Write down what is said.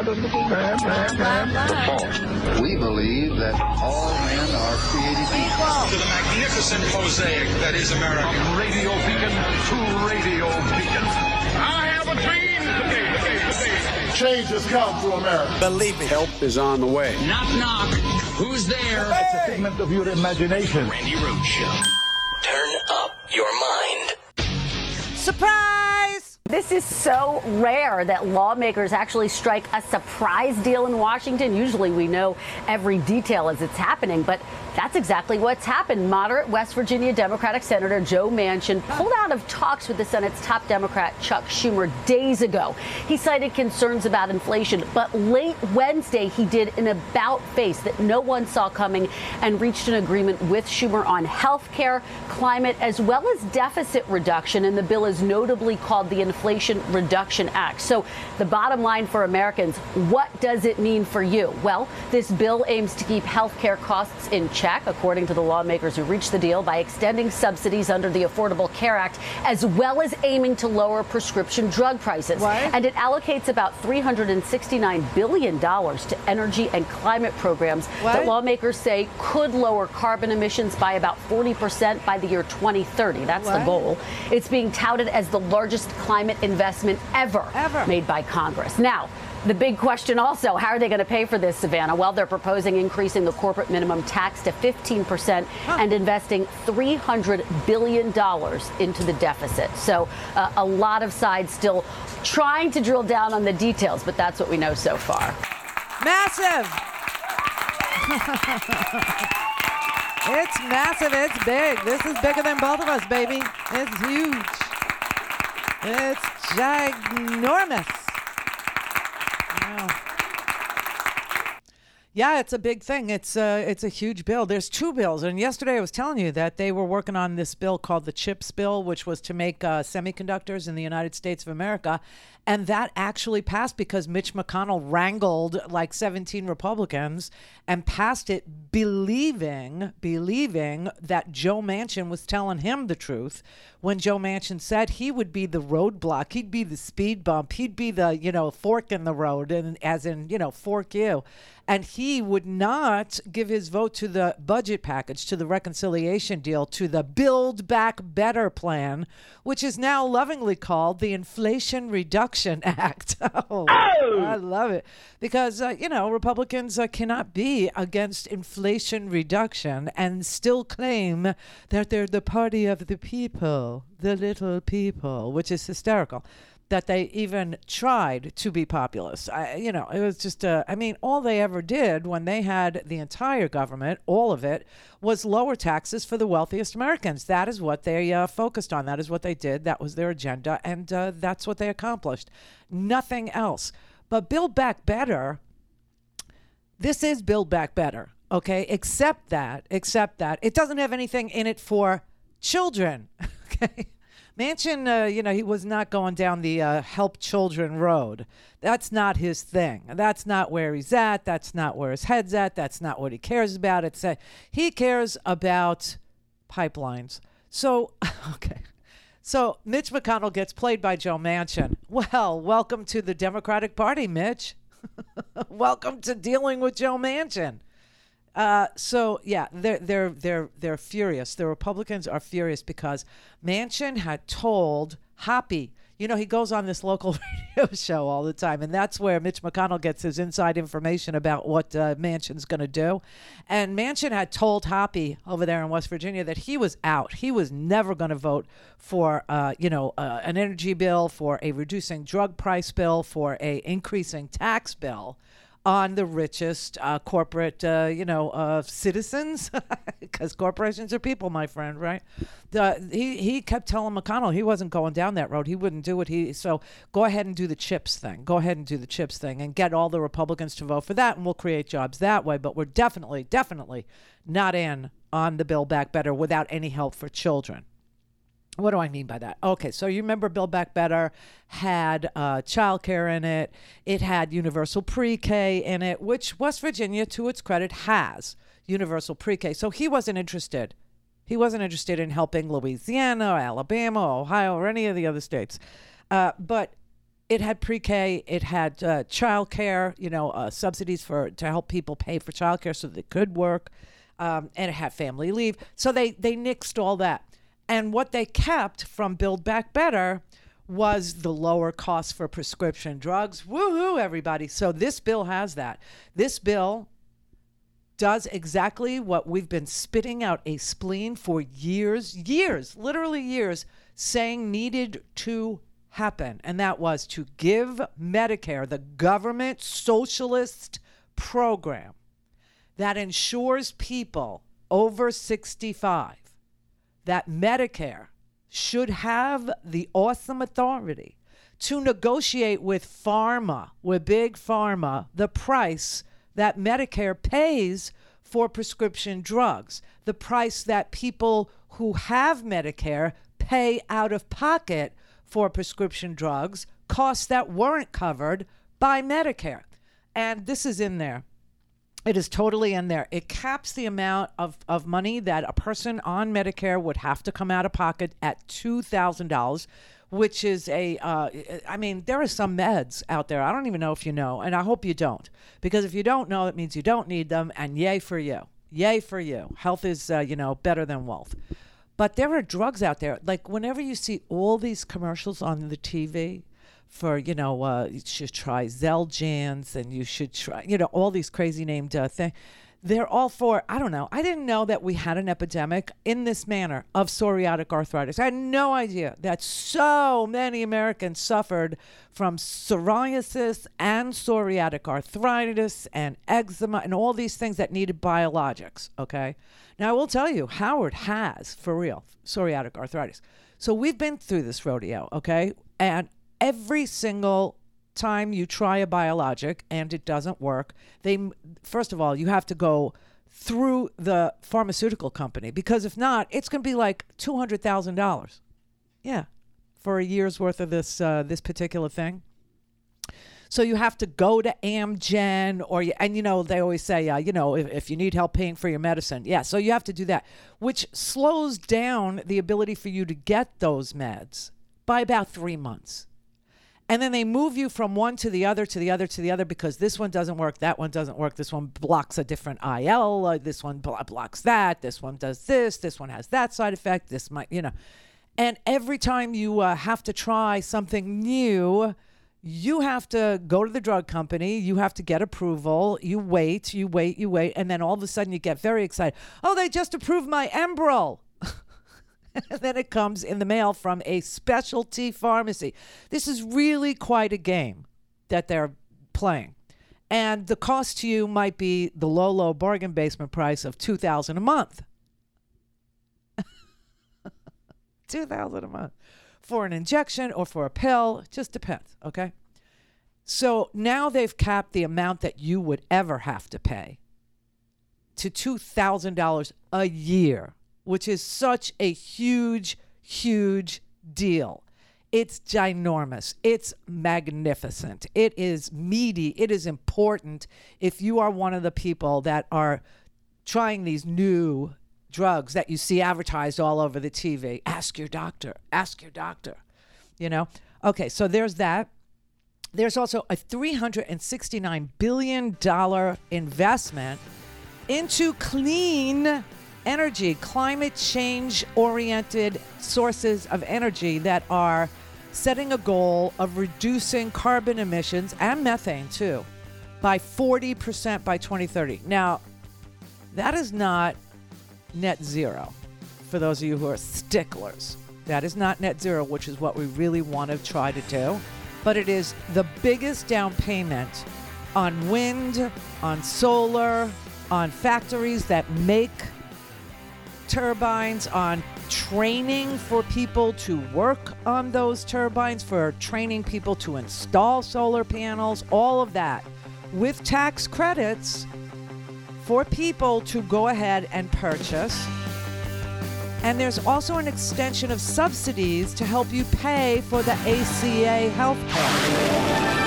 out of the We believe that all men are created equal. To the magnificent mosaic that is America. From radio beacon to radio beacon. I have a dream today, today, today. Change has come to America. Believe me. Help is on the way. Knock, knock. Who's there? It's a figment of your imagination. Randi Rhodes Show. Turn up your mind. Surprise! This is so rare that lawmakers actually strike a surprise deal in Washington. Usually we know every detail as it's happening, but that's exactly what's happened. Moderate West Virginia Democratic Senator Joe Manchin pulled out of talks with the Senate's top Democrat Chuck Schumer days ago. He cited concerns about inflation, but late Wednesday he did an about face that no one saw coming and reached an agreement with Schumer on health care, climate, as well as deficit reduction. And the bill is notably called the Inflation Reduction Act. So the bottom line for Americans, what does it mean for you? Well, this bill aims to keep health care costs in check, according to the lawmakers who reached the deal, by extending subsidies under the Affordable Care Act, as well as aiming to lower prescription drug prices. What? And it allocates about $369 billion to energy and climate programs What? that lawmakers say could lower carbon emissions by about 40% by the year 2030. That's the goal. It's being touted as the largest climate investment ever, Ever. made by Congress. Now, the big question also, how are they going to pay for this, Savannah? Well, they're proposing increasing the corporate minimum tax to 15% and investing $300 billion into the deficit. So uh, a lot of sides still trying to drill down on the details, but that's what we know so far. Massive! it's massive. It's big. This is bigger than both of us, baby. It's huge. It's ginormous. Yeah. Yeah, it's a big thing. It's uh, it's a huge bill. There's two bills, and yesterday I was telling you that they were working on this bill called the CHIPS bill, which was to make uh, semiconductors in the United States of America, and that actually passed because Mitch McConnell wrangled like 17 Republicans and passed it, believing believing that Joe Manchin was telling him the truth when Joe Manchin said he would be the roadblock, he'd be the speed bump, he'd be the you know fork in the road, and as in you know fork you and he would not give his vote to the budget package, to the reconciliation deal, to the Build Back Better plan, which is now lovingly called the Inflation Reduction Act. oh, I love it. Because uh, you know Republicans uh, cannot be against inflation reduction and still claim that they're the party of the people, the little people, which is hysterical that they even tried to be populist. I, you know, it was just, uh, I mean, all they ever did when they had the entire government, all of it, was lower taxes for the wealthiest Americans. That is what they uh, focused on. That is what they did. That was their agenda. And uh, that's what they accomplished. Nothing else. But Build Back Better, this is Build Back Better, okay? Except that, except that it doesn't have anything in it for children, okay? Manchin, uh, you know, he was not going down the uh, help children road. That's not his thing. That's not where he's at. That's not where his head's at. That's not what he cares about. It's he cares about pipelines. So, okay. So Mitch McConnell gets played by Joe Manchin. Well, welcome to the Democratic Party, Mitch. welcome to dealing with Joe Manchin. Uh, so yeah, they're they're they're they're furious. The Republicans are furious because Manchin had told Hoppy, you know, he goes on this local radio show all the time, and that's where Mitch McConnell gets his inside information about what uh, Manchin's going to do. And Manchin had told Hoppy over there in West Virginia that he was out. He was never going to vote for, uh, you know, uh, an energy bill, for a reducing drug price bill, for a increasing tax bill on the richest uh, corporate, uh, you know, uh, citizens, because corporations are people, my friend, right? The, he he kept telling McConnell he wasn't going down that road. He wouldn't do it. He so go ahead and do the chips thing. Go ahead and do the chips thing and get all the Republicans to vote for that, and we'll create jobs that way. But we're definitely, definitely not in on the Build Back Better without any help for children. What do I mean by that? Okay, so you remember Build Back Better had uh, childcare in it. It had universal pre-K in it, which West Virginia, to its credit, has universal pre-K. So he wasn't interested. He wasn't interested in helping Louisiana, or Alabama, or Ohio, or any of the other states. Uh, but it had pre-K, it had uh, child care, you know, uh, subsidies for to help people pay for childcare so they could work, um, and it had family leave. So they they nixed all that, and what they kept from Build Back Better was the lower cost for prescription drugs. Woohoo, everybody! So this bill has that. This bill does exactly what we've been spitting out a spleen for years, years, literally years, saying needed to happen. And that was to give Medicare, the government socialist program that ensures people over 65 that Medicare should have the awesome authority to negotiate with pharma, with big pharma, the price that Medicare pays for prescription drugs, the price that people who have Medicare pay out of pocket for prescription drugs, costs that weren't covered by Medicare. And this is in there. It is totally in there. It caps the amount of, of money that a person on Medicare would have to come out of pocket at $2,000, which is a, uh, I mean, there are some meds out there. I don't even know if you know, and I hope you don't. Because if you don't know, it means you don't need them, and yay for you. Yay for you. Health is, uh, you know, better than wealth. But there are drugs out there. Like whenever you see all these commercials on the TV, for you know uh, you should try Xeljanz and you should try you know all these crazy named uh, things. They're all for I don't know. I didn't know that we had an epidemic in this manner of psoriatic arthritis. I had no idea that so many Americans suffered from psoriasis and psoriatic arthritis and eczema and all these things that needed biologics. Okay, now I will tell you, Howard has for real psoriatic arthritis. So we've been through this rodeo, okay, and every single time you try a biologic and it doesn't work, they first of all, you have to go through the pharmaceutical company because if not, it's going to be like two hundred thousand dollars. Yeah, for a year's worth of this uh, this particular thing. So you have to go to Amgen, or you, and you know they always say, uh, you know, if, if you need help paying for your medicine, yeah. So you have to do that, which slows down the ability for you to get those meds by about three months and then they move you from one to the other to the other to the other because this one doesn't work, that one doesn't work, this one blocks a different IL, uh, this one blo- blocks that, this one does this, this one has that side effect, this might, you know. And every time you uh, have to try something new, you have to go to the drug company, you have to get approval, you wait, you wait, you wait, and then all of a sudden you get very excited. Oh, they just approved my Enbrel. And then it comes in the mail from a specialty pharmacy. This is really quite a game that they're playing. And the cost to you might be the low, low bargain basement price of two thousand a month. two thousand a month for an injection or for a pill, just depends. Okay. So now they've capped the amount that you would ever have to pay to two thousand dollars a year which is such a huge, huge deal. It's ginormous. It's magnificent. It is meaty. It is important if you are one of the people that are trying these new drugs that you see advertised all over the TV. Ask your doctor. Ask your doctor. You know? Okay, so there's that. There's also a $369 billion investment into clean energy, climate change oriented sources of energy that are setting a goal of reducing carbon emissions and methane too by 40% by 2030. Now, that is not net zero for those of you who are sticklers. That is not net zero, which is what we really want to try to do. But it is the biggest down payment on wind, on solar, on factories that make turbines, on training for people to work on those turbines, for training people to install solar panels, all of that with tax credits for people to go ahead and purchase. And there's also an extension of subsidies to help you pay for the ACA health care.